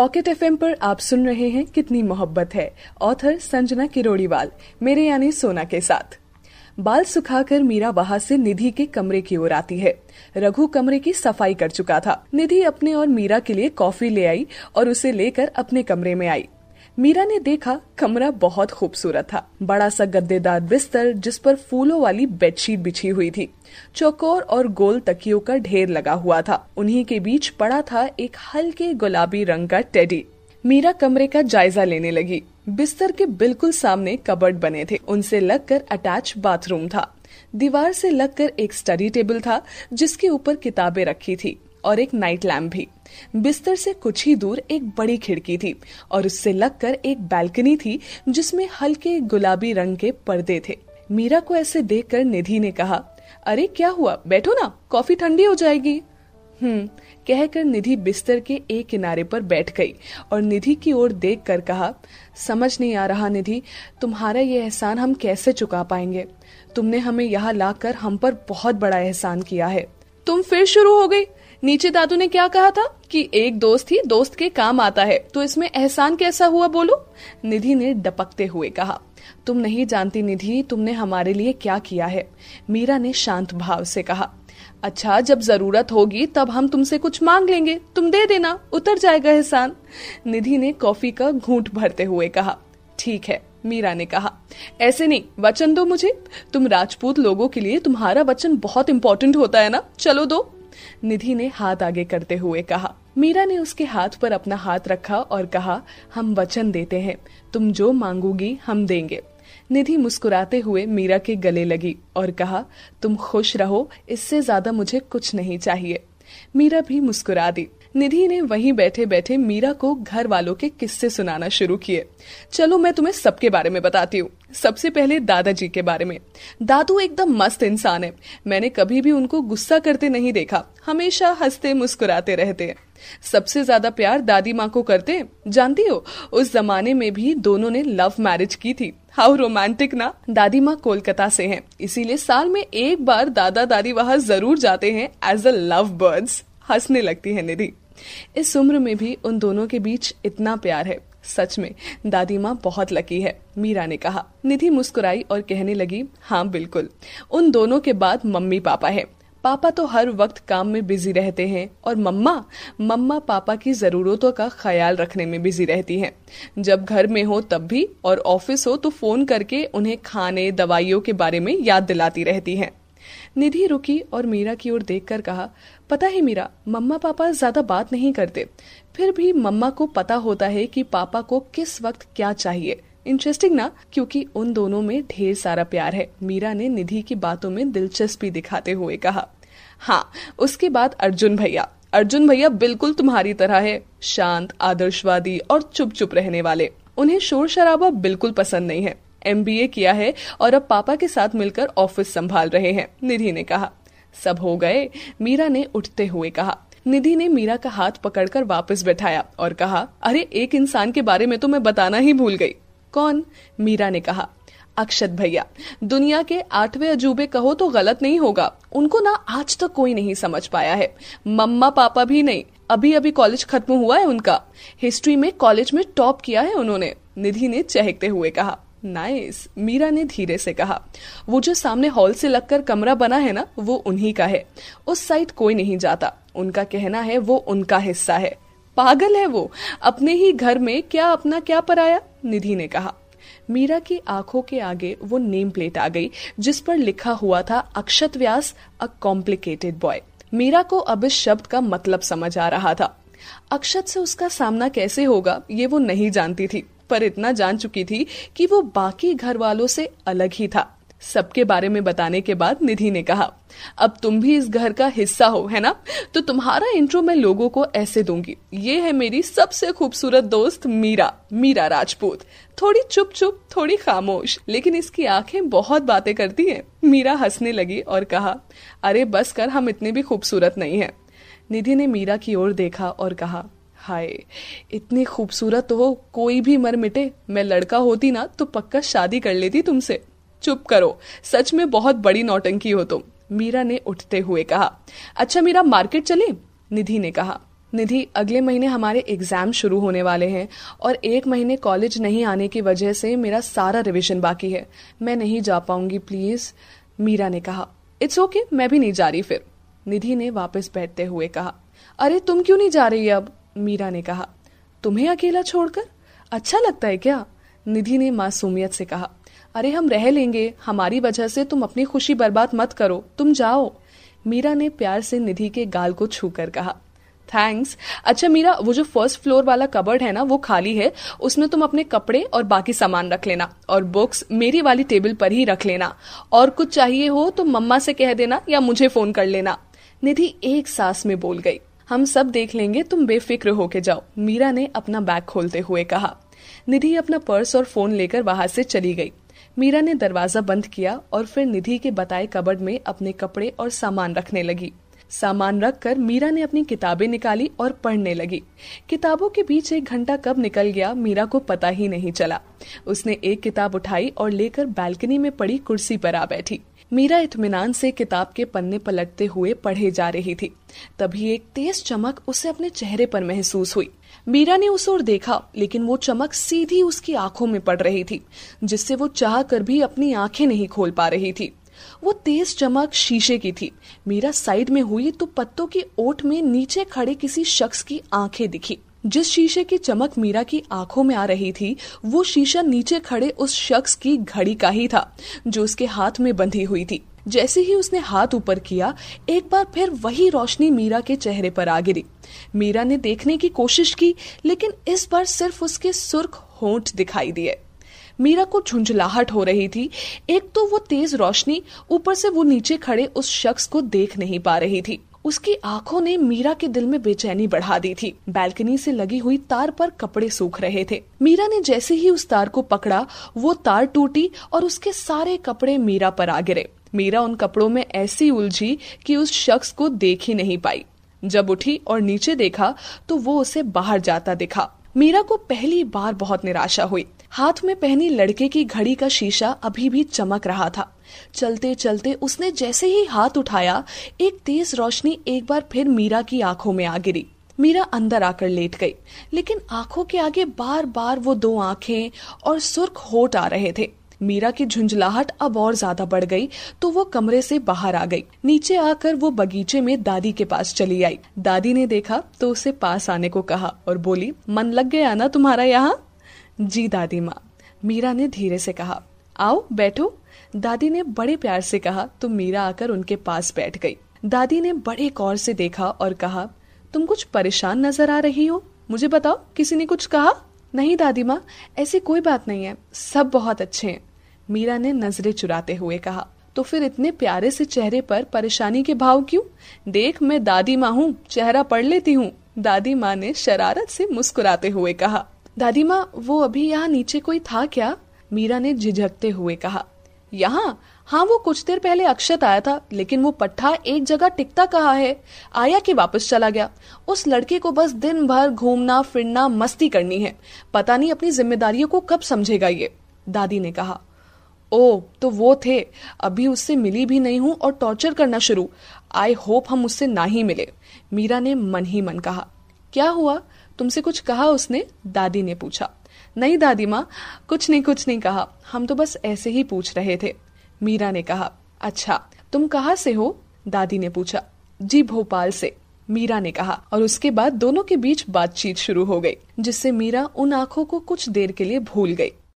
Pocket FM पर आप सुन रहे हैं कितनी मोहब्बत है। ऑथर संजना किरोड़ीवाल, मेरे यानी सोना के साथ। बाल सुखाकर मीरा वहाँ से निधि के कमरे की ओर आती है। रघु कमरे की सफ़ाई कर चुका था। निधि अपने और मीरा के लिए कॉफ़ी ले आई और उसे लेकर अपने कमरे में आई। मीरा ने देखा कमरा बहुत खूबसूरत था। बड़ा सा गद्देदार बिस्तर जिस पर फूलों वाली बेडशीट बिछी हुई थी। चौकोर और गोल तकियों का ढेर लगा हुआ था। उन्हीं के बीच पड़ा था एक हल्के गुलाबी रंग का टेडी। मीरा कमरे का जायजा लेने लगी। बिस्तर के बिल्कुल सामने कबर्ड बने थे। उनसे लगकर अटैच बाथरूम था। दीवार से लगकर एक स्टडी टेबल था जिसके ऊपर किताबें रखी थी। और एक नाइट लैम्प भी। बिस्तर से कुछ ही दूर एक बड़ी खिड़की थी और उससे लगकर एक बैल्कनी थी जिसमें हल्के गुलाबी रंग के पर्दे थे। मीरा को ऐसे देखकर निधि ने कहा, अरे, क्या हुआ? बैठो ना, कॉफ़ी ठंडी हो जाएगी। हम्म कहकर निधि बिस्तर के एक किनारे पर बैठ गई और निधि की ओर देख कर कहा, समझ नहीं आ रहा निधि, तुम्हारा ये एहसान हम कैसे चुका पाएँगे? तुमने हमें यहाँ लाकर हम पर बहुत बड़ा एहसान किया है। तुम फिर शुरू हो गई नीचे दादू ने क्या कहा था? कि एक दोस्त ही दोस्त के काम आता है। तो इसमें एहसान कैसा हुआ बोलो? निधि ने डपकते हुए कहा, तुम नहीं जानती निधि, तुमने हमारे लिए क्या किया है? मीरा ने शांत भाव से कहा अच्छा जब ज़रूरत होगी, तब हम तुमसे कुछ मांग लेंगे। तुम दे देना, उतर जाएगा एहसान। निधि ने कॉफ़ी का घूंट भरते हुए कहा, ठीक है, मीरा ने कहा, ऐसे नहीं, वचन दो मुझे। तुम राजपूत लोगों के लिए तुम्हारा वचन बहुत इंपॉर्टेंट होता है ना? चलो दो। निधि ने हाथ आगे करते हुए कहा, मीरा ने उसके हाथ पर अपना हाथ रखा और कहा, हम वचन देते हैं, तुम जो मांगोगी हम देंगे। निधि मुस्कुराते हुए मीरा के गले लगी और कहा, तुम खुश रहो, इससे ज़्यादा मुझे कुछ नहीं चाहिए। मीरा भी मुस्कुरा दी। निधि ने वहीं बैठे बैठे मीरा को घर वालों के किस्से सुनाना शुरू किए। चलो, मैं तुम्हें सबके बारे में बताती हूँ। सबसे पहले दादाजी के बारे में। दादू एकदम मस्त इंसान है। मैंने कभी भी उनको गुस्सा करते नहीं देखा। हमेशा हँसते, मुस्कुराते रहते हैं। सबसे ज़्यादा प्यार दादी माँ को करते जानती हो, उस जमाने में भी दोनों ने लव मैरिज की थी। हाउ रोमांटिक ना? दादी माँ कोलकाता से हैं। इसीलिए साल में एक बार दादा दादी वहाँ ज़रूर जाते हैं एज अ लव बर्ड्स हंसने लगती है निधि। इस उम्र में भी उन दोनों के बीच इतना प्यार है। सच में, दादी माँ बहुत लकी है, मीरा ने कहा। निधि मुस्कुराई और कहने लगी हाँ बिल्कुल। उन दोनों के बाद मम्मी पापा है। पापा तो हर वक्त काम में बिज़ी रहते हैं और मम्मा मम्मा पापा की जरूरतों का ख्याल रखने में बिज़ी रहती हैं। जब घर में हो तब भी और ऑफ़िस हो तो फ़ोन करके उन्हें खाने, दवाइयों के बारे में याद दिलाती रहती हैं। निधि रुकी और मीरा की ओर देखकर कहा, पता है मीरा, मम्मा पापा ज़्यादा बात नहीं करते। फिर भी मम्मा को पता होता है कि पापा को किस वक्त क्या चाहिए। इंटरेस्टिंग ना? क्योंकि उन दोनों में ढेर सारा प्यार है। मीरा ने निधि की बातों में दिलचस्पी दिखाते हुए कहा हाँ उसके बाद अर्जुन भैया। अर्जुन भैया बिल्कुल तुम्हारी तरह है। शांत, आदर्शवादी और चुप चुप रहने वाले। उन्हें शोर शराबा बिल्कुल पसंद नहीं है। एमबीए किया है और अब पापा के साथ मिलकर ऑफ़िस संभाल रहे हैं, निधि ने कहा। सब हो गए, मीरा ने उठते हुए कहा। निधि ने मीरा का हाथ पकड़कर वापस बैठाया और कहा, अरे, एक इंसान के बारे में तो मैं बताना ही भूल गई। कौन? मीरा ने कहा। अक्षत भैया, दुनिया के आठवें अजूबे कहो तो गलत नहीं होगा। उनको ना आज तक कोई नहीं समझ पाया है। मम्मा पापा भी नहीं अभी अभी कॉलेज खत्म हुआ है उनका। हिस्ट्री में कॉलेज में टॉप किया है उन्होंने, निधि ने चहकते हुए कहा। नाइस मीरा ने धीरे से कहा, वो जो सामने हॉल से लगकर कमरा बना है ना, वो उन्हीं का है। उस साइड कोई नहीं जाता। उनका कहना है, वो उनका हिस्सा है। पागल है वो। अपने ही घर में क्या अपना क्या पराया? निधि ने कहा। मीरा की आँखों के आगे वो नेम प्लेट आ गई, जिस पर लिखा हुआ था, Akshat Vyas, a complicated boy. Meera को अब इस शब्द का मतलब समझ आ रहा था। अक्षत से उसका सामना कैसे होगा, ये वो नहीं जानती थी। पर इतना जान चुकी थी कि वो बाकी घर वालों से अलग ही था। सबके बारे में बताने के बाद निधि ने कहा, अब तुम भी इस घर का हिस्सा हो, है ना? तो तुम्हारा इंट्रो मैं लोगों को ऐसे दूँगी। ये है मेरी सबसे खूबसूरत दोस्त मीरा मीरा राजपूत। थोड़ी चुप चुप थोड़ी खामोश, लेकिन इसकी आँखें बहुत बातें करती हैं। मीरा हंसने लगी और कहा, अरे बस कर, हम इतने भी खूबसूरत नहीं है। निधि ने मीरा की ओर देखा और कहा हाय इतनी खूबसूरत हो कोई भी मर मिटे। मैं लड़का होती ना तो पक्का शादी कर लेती तुमसे। चुप करो सच में बहुत बड़ी नौटंकी हो तुम मीरा ने उठते हुए कहा। अच्छा मीरा मार्केट चले? निधि ने कहा। निधि अगले महीने हमारे एग्ज़ाम शुरू होने वाले हैं और एक महीने कॉलेज नहीं आने की वजह से मेरा सारा रिविजन बाकी है। मैं नहीं जा पाऊँगी प्लीज़ मीरा ने कहा। इट्स ओके okay, मैं भी नहीं जा रही फिर। निधि ने वापस बैठते हुए कहा। अरे तुम क्यों नहीं जा रही अब? मीरा ने कहा, तुम्हें अकेला छोड़कर? अच्छा लगता है क्या? निधि ने मासूमियत से कहा, अरे, हम रह लेंगे। हमारी वजह से तुम अपनी खुशी बर्बाद मत करो। तुम जाओ। मीरा ने प्यार से निधि के गाल को छूकर कहा, थैंक्स। अच्छा मीरा, वो जो फ़र्स्ट फ्लोर वाला कबर्ड है ना, वो खाली है। उसमें तुम अपने कपड़े और बाकी सामान रख लेना और बुक्स मेरी वाली टेबल पर ही रख लेना। और कुछ चाहिए हो तो मम्मा से कह देना या मुझे फ़ोन कर लेना। निधि एक सांस में बोल गई। हम सब देख लेंगे, तुम बेफिक्र होके जाओ, मीरा ने अपना बैग खोलते हुए कहा। निधि अपना पर्स और फ़ोन लेकर बाहर से चली गई। मीरा ने दरवाज़ा बंद किया और फिर निधि के बताए कबर्ड में अपने कपड़े और सामान रखने लगी। सामान रखकर मीरा ने अपनी किताबें निकाली और पढ़ने लगी। किताबों के बीच एक घंटा कब निकल गया, मीरा को पता ही नहीं चला। उसने एक किताब उठाई और लेकर बालकनी में पड़ी कुर्सी पर आ बैठी। मीरा इत्मीनान से किताब के पन्ने पलटते हुए पढ़े जा रही थी। तभी एक तेज चमक उसे अपने चेहरे पर महसूस हुई। मीरा ने उस ओर देखा, लेकिन वो चमक सीधी उसकी आँखों में पड़ रही थी, जिससे वो चाह कर भी अपनी आँखें नहीं खोल पा रही थी। वो तेज चमक शीशे की थी। मीरा साइड में हुई तो पत्तों की ओट में नीचे खड़े किसी शख्स की आँखें दिखी। जिस शीशे की चमक मीरा की आँखों में आ रही थी, वो शीशा नीचे खड़े उस शख्स की घड़ी का ही था, जो उसके हाथ में बंधी हुई थी। जैसे ही उसने हाथ ऊपर किया, एक बार फिर वही रोशनी मीरा के चेहरे पर आ गिरी। मीरा ने देखने की कोशिश की, लेकिन इस बार सिर्फ़ उसके सुर्ख होंठ दिखाई दिए। मीरा को झुंझलाहट हो रही थी। एक तो वो तेज रोशनी, ऊपर से वो नीचे खड़े उस शख्स को देख नहीं पा रही थी। उसकी आँखों ने मीरा के दिल में बेचैनी बढ़ा दी थी। बैल्कनी से लगी हुई तार पर कपड़े सूख रहे थे। मीरा ने जैसे ही उस तार को पकड़ा, वो तार टूटी और उसके सारे कपड़े मीरा पर आ गिरे। मीरा उन कपड़ों में ऐसी उलझी कि उस शख्स को देख ही नहीं पाई। जब उठी और नीचे देखा तो वो उसे बाहर जाता दिखा। मीरा को पहली बार बहुत निराशा हुई। हाथ में पहनी लड़के की घड़ी का शीशा अभी भी चमक रहा था। चलते चलते उसने जैसे ही हाथ उठाया, एक तेज रोशनी एक बार फिर मीरा की आँखों में आ गिरी। मीरा अंदर आकर लेट गई, लेकिन आँखों के आगे बार बार वो दो आँखें और सुर्ख होट आ रहे थे। मीरा की झुंझलाहट अब और ज़्यादा बढ़ गई तो वो कमरे से बाहर आ गई। नीचे आकर वो बगीचे में दादी के पास चली आई। दादी ने देखा तो उसे पास आने को कहा और बोली, मन लग गया ना तुम्हारा यहाँ? जी दादी माँ, मीरा ने धीरे से कहा। आओ, बैठो। दादी ने बड़े प्यार से कहा तो मीरा आकर उनके पास बैठ गई. दादी ने बड़े गौर से देखा और कहा, तुम कुछ परेशान नज़र आ रही हो? मुझे बताओ, किसी ने कुछ कहा? नहीं दादी माँ, ऐसी कोई बात नहीं है, सब बहुत अच्छे हैं। मीरा ने नज़रें चुराते हुए कहा तो फिर इतने प्यारे से चेहरे पर परेशानी के भाव क्यों? देख, मैं दादी माँ हूँ, चेहरा पढ़ लेती हूँ। दादी माँ ने शरारत से मुस्कुराते हुए कहा, दादी माँ, वो अभी यहाँ नीचे कोई था क्या? मीरा ने झिझकते हुए कहा यहाँ? हाँ वो कुछ देर पहले अक्षत आया था, लेकिन वो पट्टा एक जगह टिकता कहा है? आया कि वापस चला गया? उस लड़के को बस दिन भर घूमना, फिरना, मस्ती करनी है। पता नहीं अपनी जिम्मेदारियों को कब समझेगा ये, दादी ने कहा। ओ तो वो थे। अभी उससे मिली भी नहीं हूँ और टॉर्चर करना शुरू। आई होप हम उससे ना ही मिले। मीरा ने मन ही मन कहा। क्या हुआ? तुमसे कुछ कहा उसने? दादी ने पूछा। नहीं दादी माँ, कुछ नहीं कुछ नहीं कहा। हम तो बस ऐसे ही पूछ रहे थे। मीरा ने कहा अच्छा तुम कहाँ से हो? दादी ने पूछा, जी भोपाल से। मीरा ने कहा, और उसके बाद दोनों के बीच बातचीत शुरू हो गई, जिससे मीरा उन आँखों को कुछ देर के लिए भूल गई।